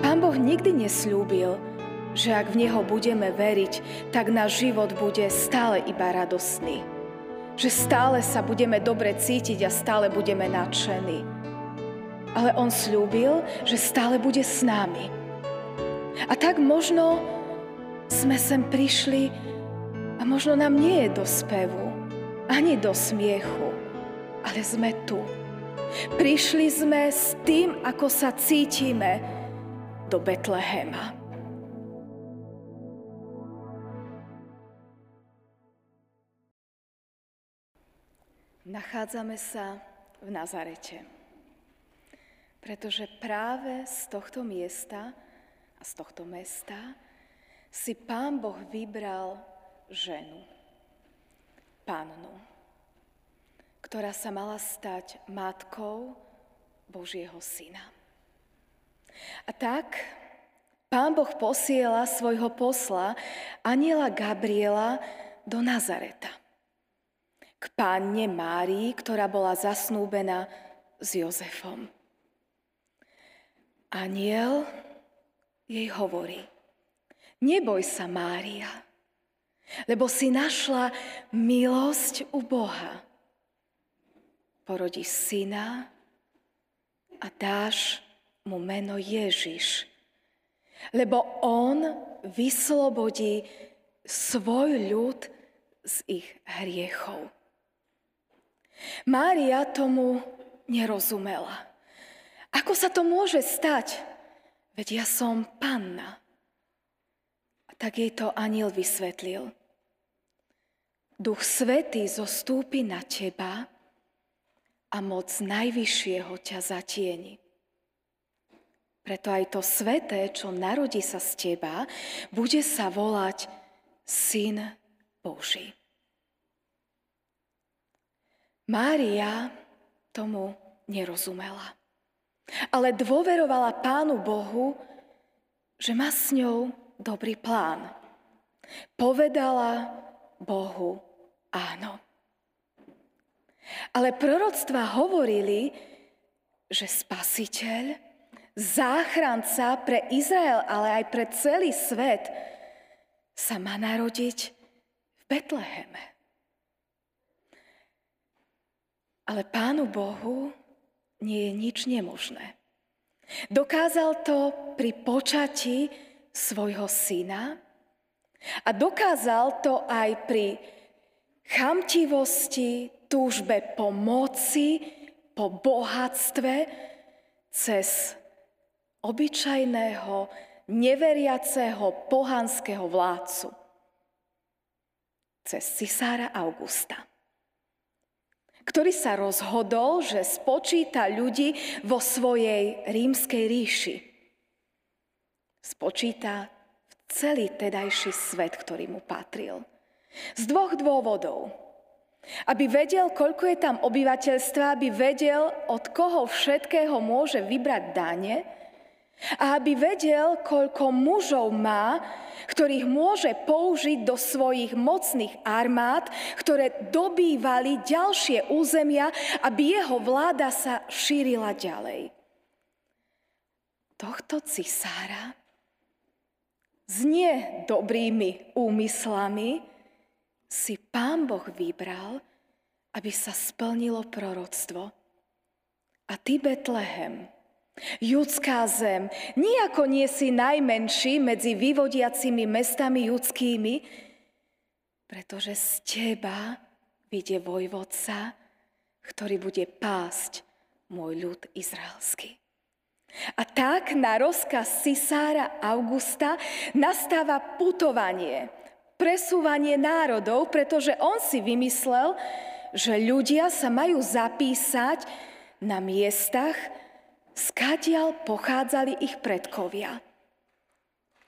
Pán Boh nikdy nesľúbil, že ak v Neho budeme veriť, tak náš život bude stále iba radosný. Že stále sa budeme dobre cítiť a stále budeme nadšení. Ale On slúbil, že stále bude s nami. A tak možno sme sem prišli a možno nám nie je do spevu, ani do smiechu, ale sme tu. Prišli sme s tým, ako sa cítime do Betlehema. Nachádzame sa v Nazarete, pretože práve z tohto miesta a z tohto mesta si Pán Boh vybral ženu, pannu ktorá sa mala stať matkou Božieho syna. A tak pán Boh posiela svojho posla aniela Gabriela do Nazareta. K pánne Márii, ktorá bola zasnúbená s Jozefom. Aniel jej hovorí, neboj sa Mária, lebo si našla milosť u Boha porodí syna a dáš mu meno Ježiš, lebo on vyslobodí svoj ľud z ich hriechov. Mária tomu nerozumela. Ako sa to môže stať? Veď ja som panna. A tak jej to aniel vysvetlil. Duch Svetý zostúpi na teba a moc Najvyššieho ťa zatieni. Preto aj to sveté, čo narodí sa z teba, bude sa volať Syn Boží. Mária tomu nerozumela, ale dôverovala Pánu Bohu, že má s ňou dobrý plán. Povedala Bohu áno. Ale proroctva hovorili, že spasiteľ, záchranca pre Izrael, ale aj pre celý svet sa má narodiť v Betleheme. Ale Pánu Bohu nie je nič nemožné. Dokázal to pri počati svojho syna a dokázal to aj pri chamtivosti, túžbe po moci, po bohatstve, cez obyčajného, neveriaceho, pohanského vládcu. Cez cisára Augusta ktorý sa rozhodol, že spočíta ľudí vo svojej rímskej ríši. Spočíta celý tedajší svet, ktorý mu patril. Z dvoch dôvodov. Aby vedel, koľko je tam obyvateľstva, aby vedel, od koho všetkého môže vybrať dane a aby vedel, koľko mužov má, ktorých môže použiť do svojich mocných armád, ktoré dobývali ďalšie územia, aby jeho vláda sa šírila ďalej. Tohto cisára znie dobrými úmyslami, si pán Boh vybral, aby sa splnilo proroctvo. A ty, Betlehem, judská zem, nijako nie si najmenší medzi vyvodiacimi mestami judskými, pretože z teba vyjde vojvodca, ktorý bude pásť môj ľud izraelský. A tak na rozkaz cisára Augusta nastáva putovanie presúvanie národov, pretože on si vymyslel, že ľudia sa majú zapísať na miestach, skadiaľ pochádzali ich predkovia.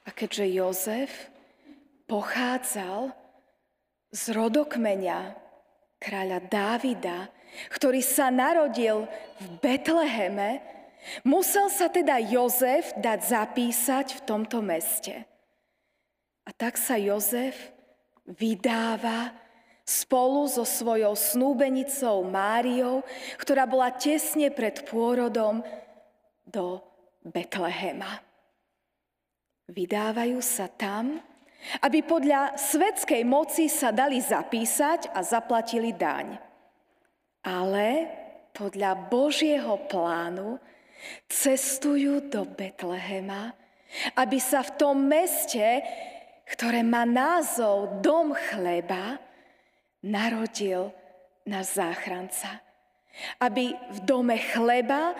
A keďže Jozef pochádzal z rodokmeňa kráľa Dávida, ktorý sa narodil v Betleheme, musel sa teda Jozef dať zapísať v tomto meste. A tak sa Jozef vydáva spolu so svojou snúbenicou Máriou, ktorá bola tesne pred pôrodom do Betlehema. Vydávajú sa tam, aby podľa svetskej moci sa dali zapísať a zaplatili daň. Ale podľa Božieho plánu cestujú do Betlehema, aby sa v tom meste, ktoré má názov Dom chleba, narodil náš záchranca. Aby v dome chleba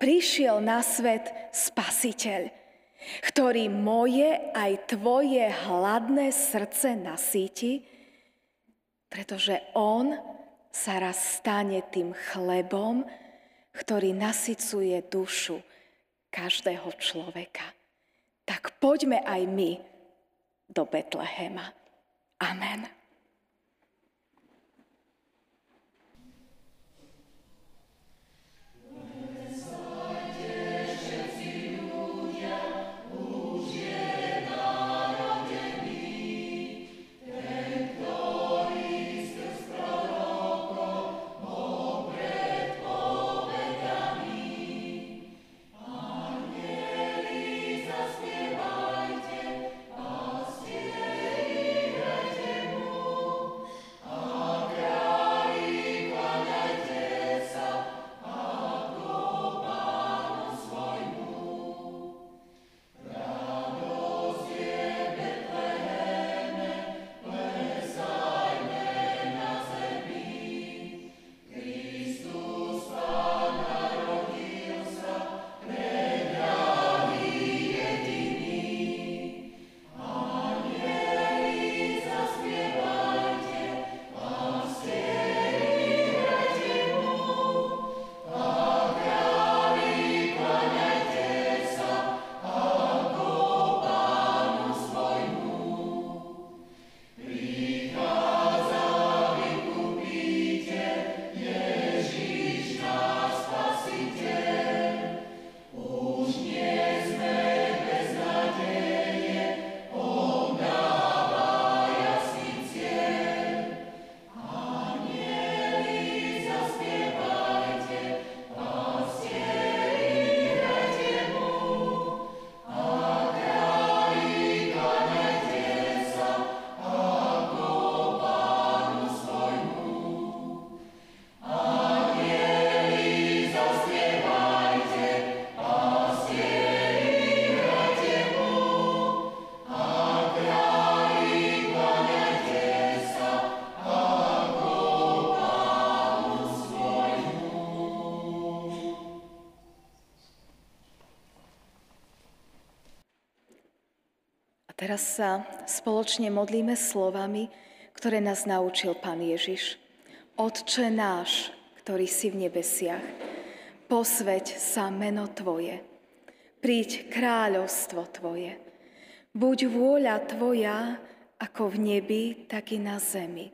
prišiel na svet spasiteľ, ktorý moje aj tvoje hladné srdce nasíti, pretože on sa raz stane tým chlebom, ktorý nasycuje dušu každého človeka. Tak poďme aj my do Betlehema. Amen. Teraz sa spoločne modlíme slovami, ktoré nás naučil Pán Ježiš. Otče náš, ktorý si v nebesiach, posveď sa meno Tvoje. Príď kráľovstvo Tvoje. Buď vôľa Tvoja, ako v nebi, tak i na zemi.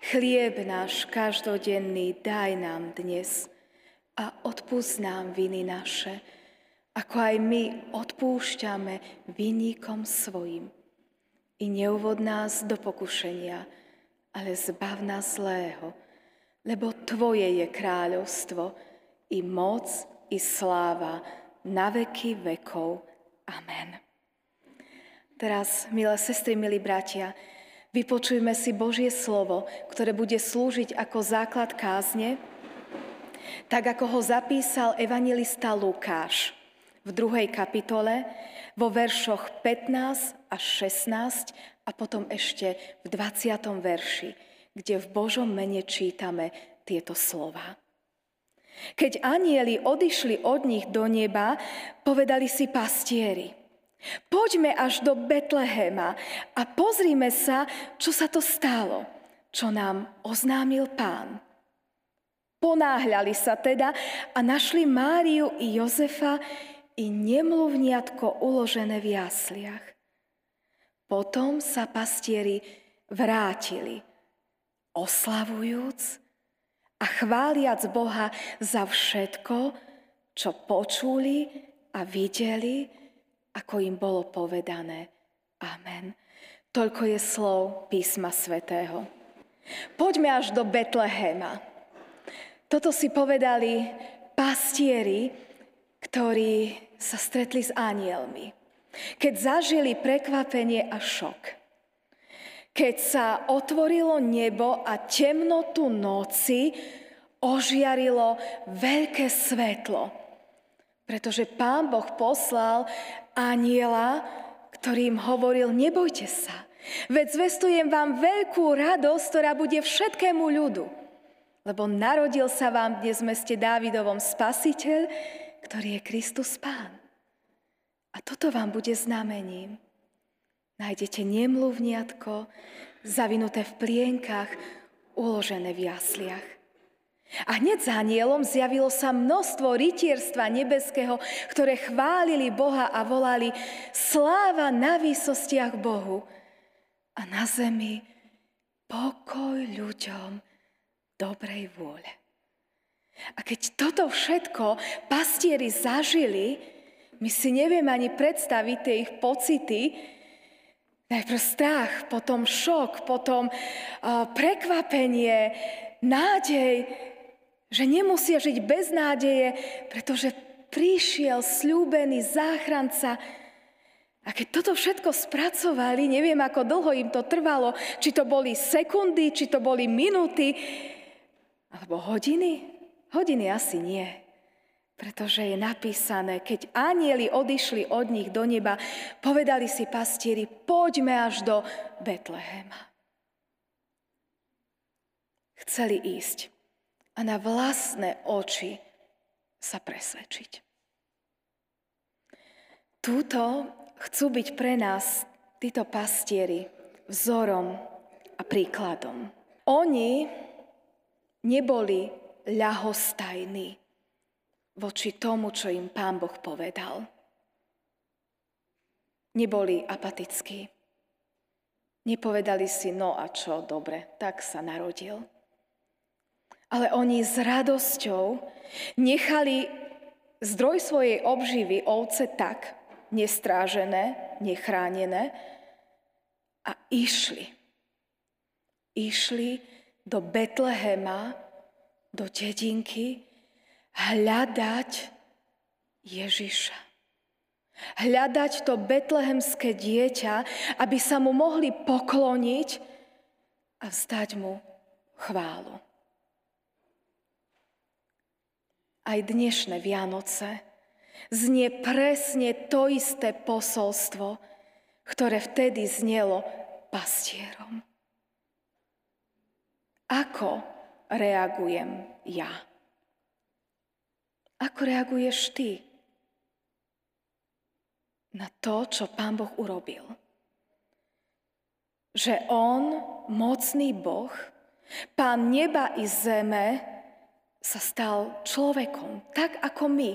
Chlieb náš každodenný daj nám dnes a odpúsť nám viny naše, ako aj my odpúšťame vinníkom svojim. I neuvod nás do pokušenia, ale zbav nás zlého, lebo Tvoje je kráľovstvo, i moc, i sláva, na veky vekov. Amen. Teraz, milé sestry, milí bratia, vypočujme si Božie slovo, ktoré bude slúžiť ako základ kázne, tak ako ho zapísal evangelista Lukáš v druhej kapitole, vo veršoch 15 až 16 a potom ešte v 20. verši, kde v Božom mene čítame tieto slova. Keď anieli odišli od nich do neba, povedali si pastieri, poďme až do Betlehema a pozrime sa, čo sa to stalo, čo nám oznámil pán. Ponáhľali sa teda a našli Máriu i Jozefa, i nemluvniatko uložené v jasliach. Potom sa pastieri vrátili, oslavujúc a chváliac Boha za všetko, čo počuli a videli, ako im bolo povedané. Amen. Toľko je slov písma svätého. Poďme až do Betlehema. Toto si povedali pastieri, ktorí sa stretli s anielmi. Keď zažili prekvapenie a šok. Keď sa otvorilo nebo a temnotu noci ožiarilo veľké svetlo. Pretože pán Boh poslal aniela, ktorým hovoril, nebojte sa, veď zvestujem vám veľkú radosť, ktorá bude všetkému ľudu. Lebo narodil sa vám dnes v meste Dávidovom spasiteľ, ktorý je Kristus Pán. A toto vám bude znamením. Nájdete nemluvniatko, zavinuté v plienkach, uložené v jasliach. A hneď za anielom zjavilo sa množstvo rytierstva nebeského, ktoré chválili Boha a volali sláva na výsostiach Bohu a na zemi pokoj ľuďom dobrej vôle. A keď toto všetko pastieri zažili, my si nevieme ani predstaviť tie ich pocity, najprv strach, potom šok, potom prekvapenie, nádej, že nemusia žiť bez nádeje, pretože prišiel slúbený záchranca. A keď toto všetko spracovali, neviem, ako dlho im to trvalo, či to boli sekundy, či to boli minúty, alebo hodiny? Hodiny asi nie. Pretože je napísané, keď anieli odišli od nich do neba, povedali si pastieri, poďme až do Betlehema. Chceli ísť a na vlastné oči sa presvedčiť. Túto chcú byť pre nás títo pastieri vzorom a príkladom. Oni neboli ľahostajní voči tomu, čo im pán Boh povedal. Neboli apatickí. Nepovedali si, no a čo, dobre, tak sa narodil. Ale oni s radosťou nechali zdroj svojej obživy ovce tak, nestrážené, nechránené a išli. Išli do Betlehema, do dedinky, hľadať Ježiša. Hľadať to betlehemské dieťa, aby sa mu mohli pokloniť a vzdať mu chválu. aj dnešné Vianoce znie presne to isté posolstvo, ktoré vtedy znelo pastierom. Ako reagujem ja? Ako reaguješ ty na to, čo Pán Boh urobil? Že On, mocný Boh, Pán neba i zeme, sa stal človekom, tak ako my.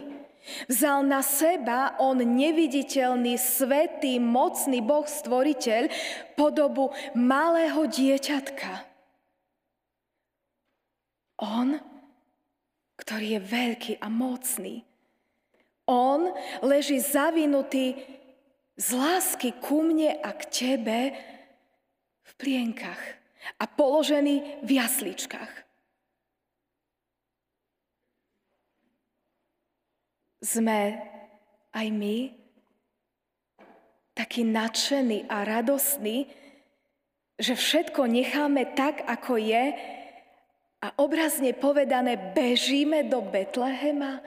Vzal na seba on neviditeľný, svetý, mocný Boh stvoriteľ podobu malého dieťatka. On, ktorý je veľký a mocný. On leží zavinutý z lásky ku mne a k tebe v plienkach a položený v jasličkách. sme aj my takí nadšení a radosní, že všetko necháme tak, ako je a obrazne povedané bežíme do Betlehema,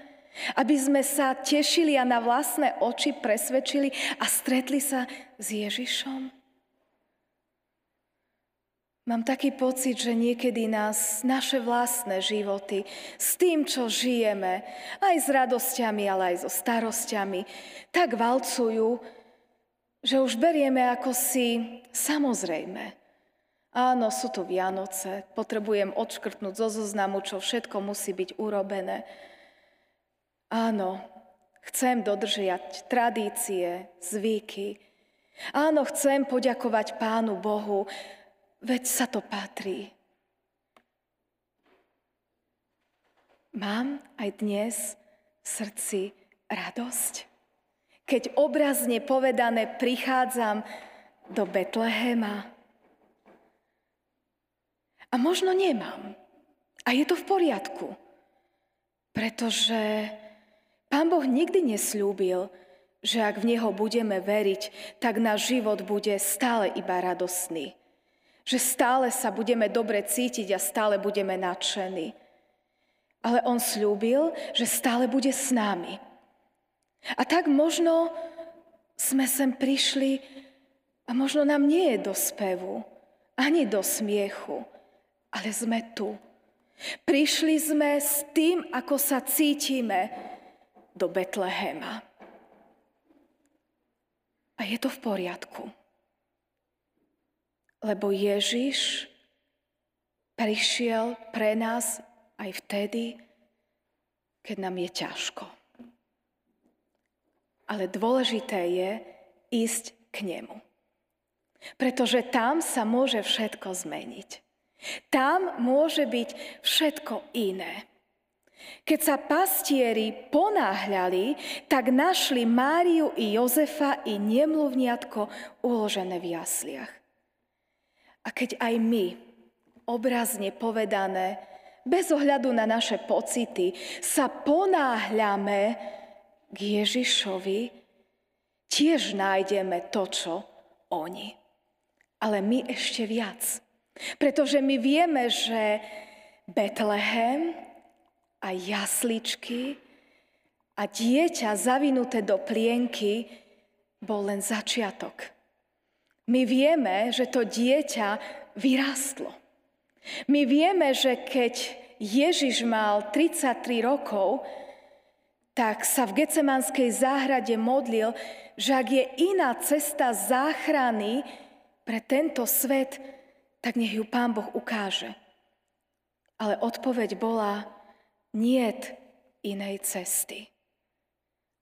aby sme sa tešili a na vlastné oči presvedčili a stretli sa s Ježišom. Mám taký pocit, že niekedy nás naše vlastné životy s tým, čo žijeme, aj s radosťami, ale aj so starosťami, tak valcujú, že už berieme ako si samozrejme. Áno, sú tu Vianoce, potrebujem odškrtnúť zo zoznamu, čo všetko musí byť urobené. Áno, chcem dodržiať tradície, zvyky. Áno, chcem poďakovať Pánu Bohu, Veď sa to patrí. Mám aj dnes v srdci radosť, keď obrazne povedané prichádzam do Betlehema. A možno nemám. A je to v poriadku. Pretože Pán Boh nikdy nesľúbil, že ak v Neho budeme veriť, tak náš život bude stále iba radosný. Že stále sa budeme dobre cítiť a stále budeme nadšení. Ale On slúbil, že stále bude s nami. A tak možno sme sem prišli a možno nám nie je do spevu, ani do smiechu, ale sme tu. Prišli sme s tým, ako sa cítime do Betlehema. A je to v poriadku. Lebo Ježiš prišiel pre nás aj vtedy, keď nám je ťažko. Ale dôležité je ísť k nemu. Pretože tam sa môže všetko zmeniť. Tam môže byť všetko iné. Keď sa pastieri ponáhľali, tak našli Máriu i Jozefa i nemluvniatko uložené v jasliach. A keď aj my, obrazne povedané, bez ohľadu na naše pocity, sa ponáhľame k Ježišovi, tiež nájdeme to, čo oni. Ale my ešte viac. Pretože my vieme, že Betlehem a jasličky a dieťa zavinuté do plienky bol len začiatok. My vieme, že to dieťa vyrástlo. My vieme, že keď Ježiš mal 33 rokov, tak sa v Gecemanskej záhrade modlil, že ak je iná cesta záchrany pre tento svet, tak nech ju Pán Boh ukáže. Ale odpoveď bola, niet inej cesty.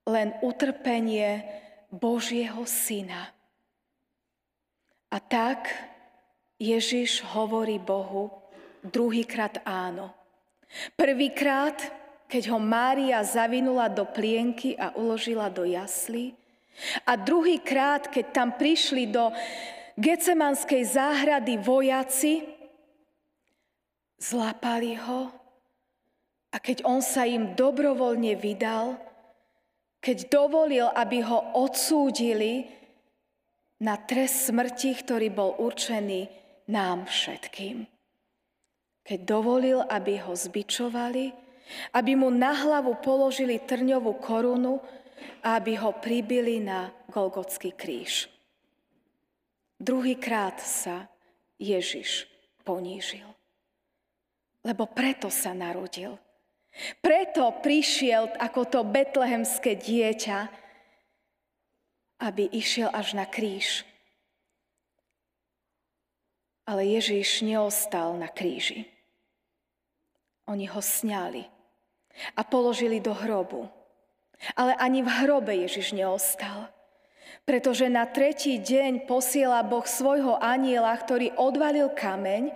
Len utrpenie Božieho Syna. A tak Ježiš hovorí Bohu druhýkrát áno. Prvýkrát, keď ho Mária zavinula do plienky a uložila do jasly. A druhýkrát, keď tam prišli do Gecemanskej záhrady vojaci, zlapali ho a keď on sa im dobrovoľne vydal, keď dovolil, aby ho odsúdili na trest smrti, ktorý bol určený nám všetkým. Keď dovolil, aby ho zbičovali, aby mu na hlavu položili trňovú korunu a aby ho pribili na Golgotský kríž. Druhýkrát sa Ježiš ponížil. Lebo preto sa narodil – preto prišiel ako to betlehemské dieťa, aby išiel až na kríž. Ale Ježíš neostal na kríži. Oni ho sňali a položili do hrobu. Ale ani v hrobe Ježiš neostal. Pretože na tretí deň posiela Boh svojho aniela, ktorý odvalil kameň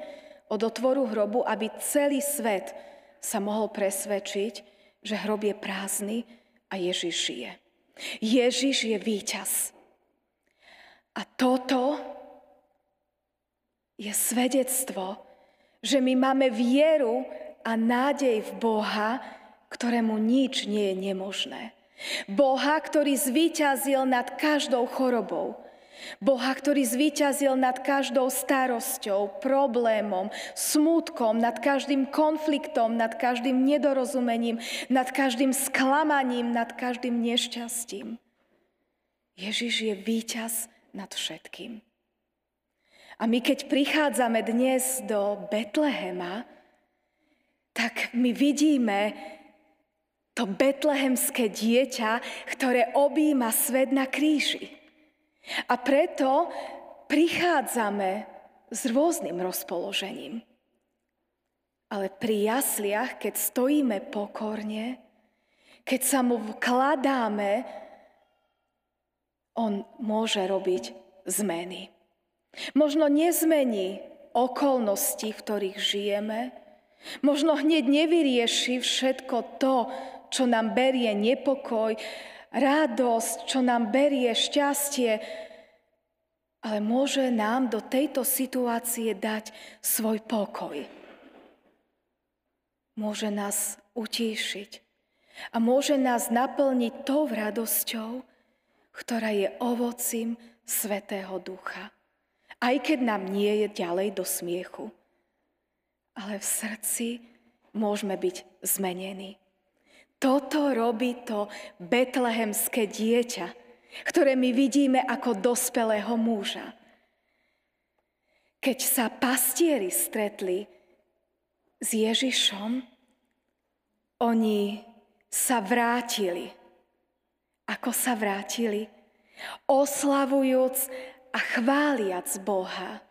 od otvoru hrobu, aby celý svet sa mohol presvedčiť, že hrob je prázdny a Ježiš žije. Ježiš je víťaz. A toto je svedectvo, že my máme vieru a nádej v Boha, ktorému nič nie je nemožné. Boha, ktorý zvíťazil nad každou chorobou. Boha, ktorý zvíťazil nad každou starosťou, problémom, smútkom, nad každým konfliktom, nad každým nedorozumením, nad každým sklamaním, nad každým nešťastím. Ježiš je víťaz nad všetkým. A my keď prichádzame dnes do Betlehema, tak my vidíme to betlehemské dieťa, ktoré objíma svet na kríži. A preto prichádzame s rôznym rozpoložením. Ale pri jasliach, keď stojíme pokorne, keď sa mu vkladáme, on môže robiť zmeny. Možno nezmení okolnosti, v ktorých žijeme, možno hneď nevyrieši všetko to, čo nám berie nepokoj, radosť, čo nám berie šťastie, ale môže nám do tejto situácie dať svoj pokoj. Môže nás utíšiť a môže nás naplniť tou radosťou, ktorá je ovocím Svetého Ducha. Aj keď nám nie je ďalej do smiechu. Ale v srdci môžeme byť zmenení. Toto robí to betlehemské dieťa, ktoré my vidíme ako dospelého muža. Keď sa pastieri stretli s Ježišom, oni sa vrátili. Ako sa vrátili? Oslavujúc a chváliac Boha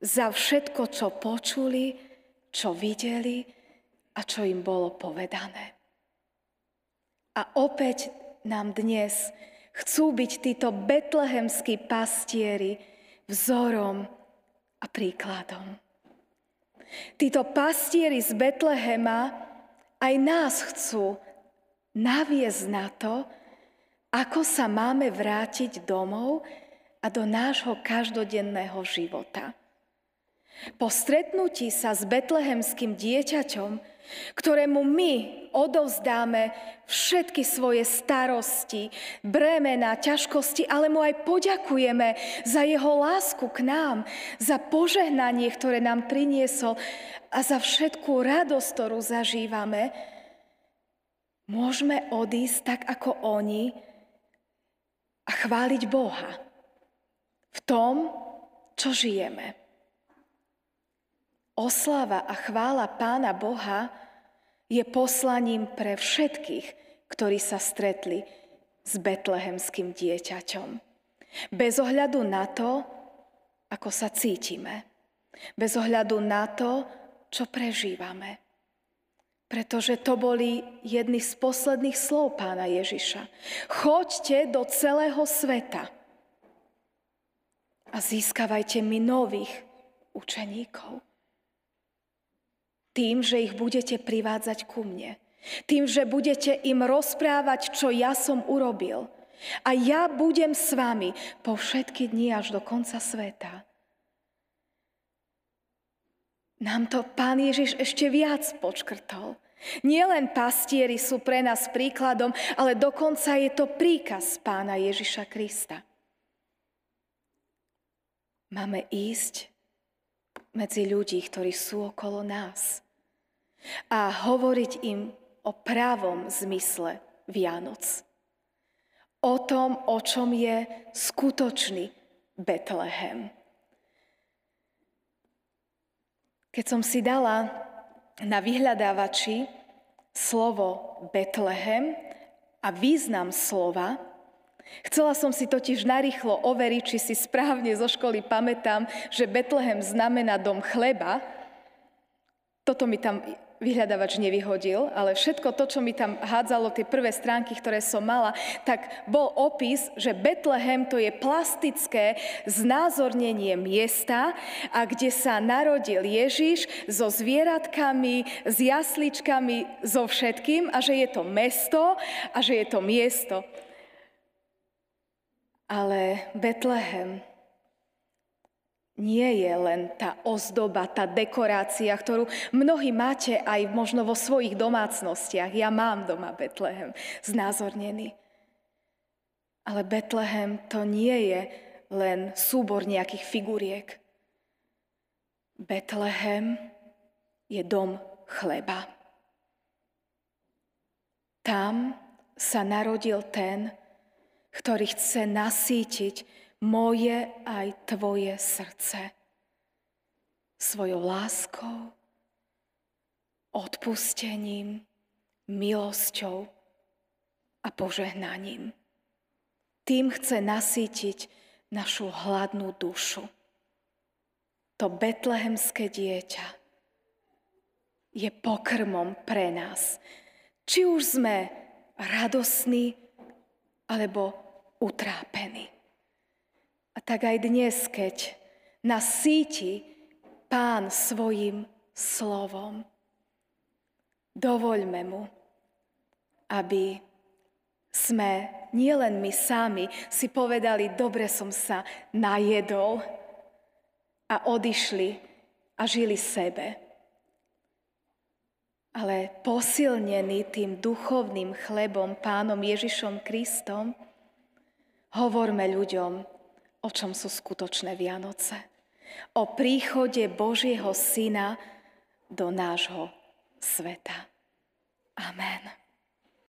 za všetko, čo počuli, čo videli a čo im bolo povedané. A opäť nám dnes chcú byť títo betlehemskí pastieri vzorom a príkladom. Títo pastieri z Betlehema aj nás chcú naviesť na to, ako sa máme vrátiť domov a do nášho každodenného života. Po stretnutí sa s betlehemským dieťaťom ktorému my odovzdáme všetky svoje starosti, bremena, ťažkosti, ale mu aj poďakujeme za jeho lásku k nám, za požehnanie, ktoré nám priniesol a za všetkú radosť, ktorú zažívame, môžeme odísť tak ako oni a chváliť Boha v tom, čo žijeme. Oslava a chvála Pána Boha je poslaním pre všetkých, ktorí sa stretli s betlehemským dieťaťom. Bez ohľadu na to, ako sa cítime. Bez ohľadu na to, čo prežívame. Pretože to boli jedny z posledných slov pána Ježiša. Choďte do celého sveta a získavajte mi nových učeníkov. Tým, že ich budete privádzať ku mne. Tým, že budete im rozprávať, čo ja som urobil. A ja budem s vami po všetky dni až do konca sveta. Nám to pán Ježiš ešte viac počkrtol. Nielen pastieri sú pre nás príkladom, ale dokonca je to príkaz pána Ježiša Krista. Máme ísť medzi ľudí, ktorí sú okolo nás a hovoriť im o právom zmysle Vianoc. O tom, o čom je skutočný Betlehem. Keď som si dala na vyhľadávači slovo Betlehem a význam slova, Chcela som si totiž narýchlo overiť, či si správne zo školy pamätám, že Betlehem znamená dom chleba. Toto mi tam vyhľadávač nevyhodil, ale všetko to, čo mi tam hádzalo, tie prvé stránky, ktoré som mala, tak bol opis, že Betlehem to je plastické znázornenie miesta, a kde sa narodil Ježiš so zvieratkami, s jasličkami, so všetkým a že je to mesto a že je to miesto. Ale Betlehem nie je len tá ozdoba, tá dekorácia, ktorú mnohí máte aj možno vo svojich domácnostiach. Ja mám doma Betlehem znázornený. Ale Betlehem to nie je len súbor nejakých figuriek. Betlehem je dom chleba. Tam sa narodil ten, ktorý chce nasítiť moje aj tvoje srdce svojou láskou, odpustením, milosťou a požehnaním. Tým chce nasýtiť našu hladnú dušu. To betlehemské dieťa je pokrmom pre nás. Či už sme radosní alebo utrápení. A tak aj dnes, keď nás síti Pán svojim slovom, dovoľme mu, aby sme nielen my sami si povedali, dobre som sa najedol a odišli a žili sebe, ale posilnení tým duchovným chlebom, pánom Ježišom Kristom, Hovorme ľuďom, o čom sú skutočné Vianoce. O príchode Božieho Syna do nášho sveta. Amen.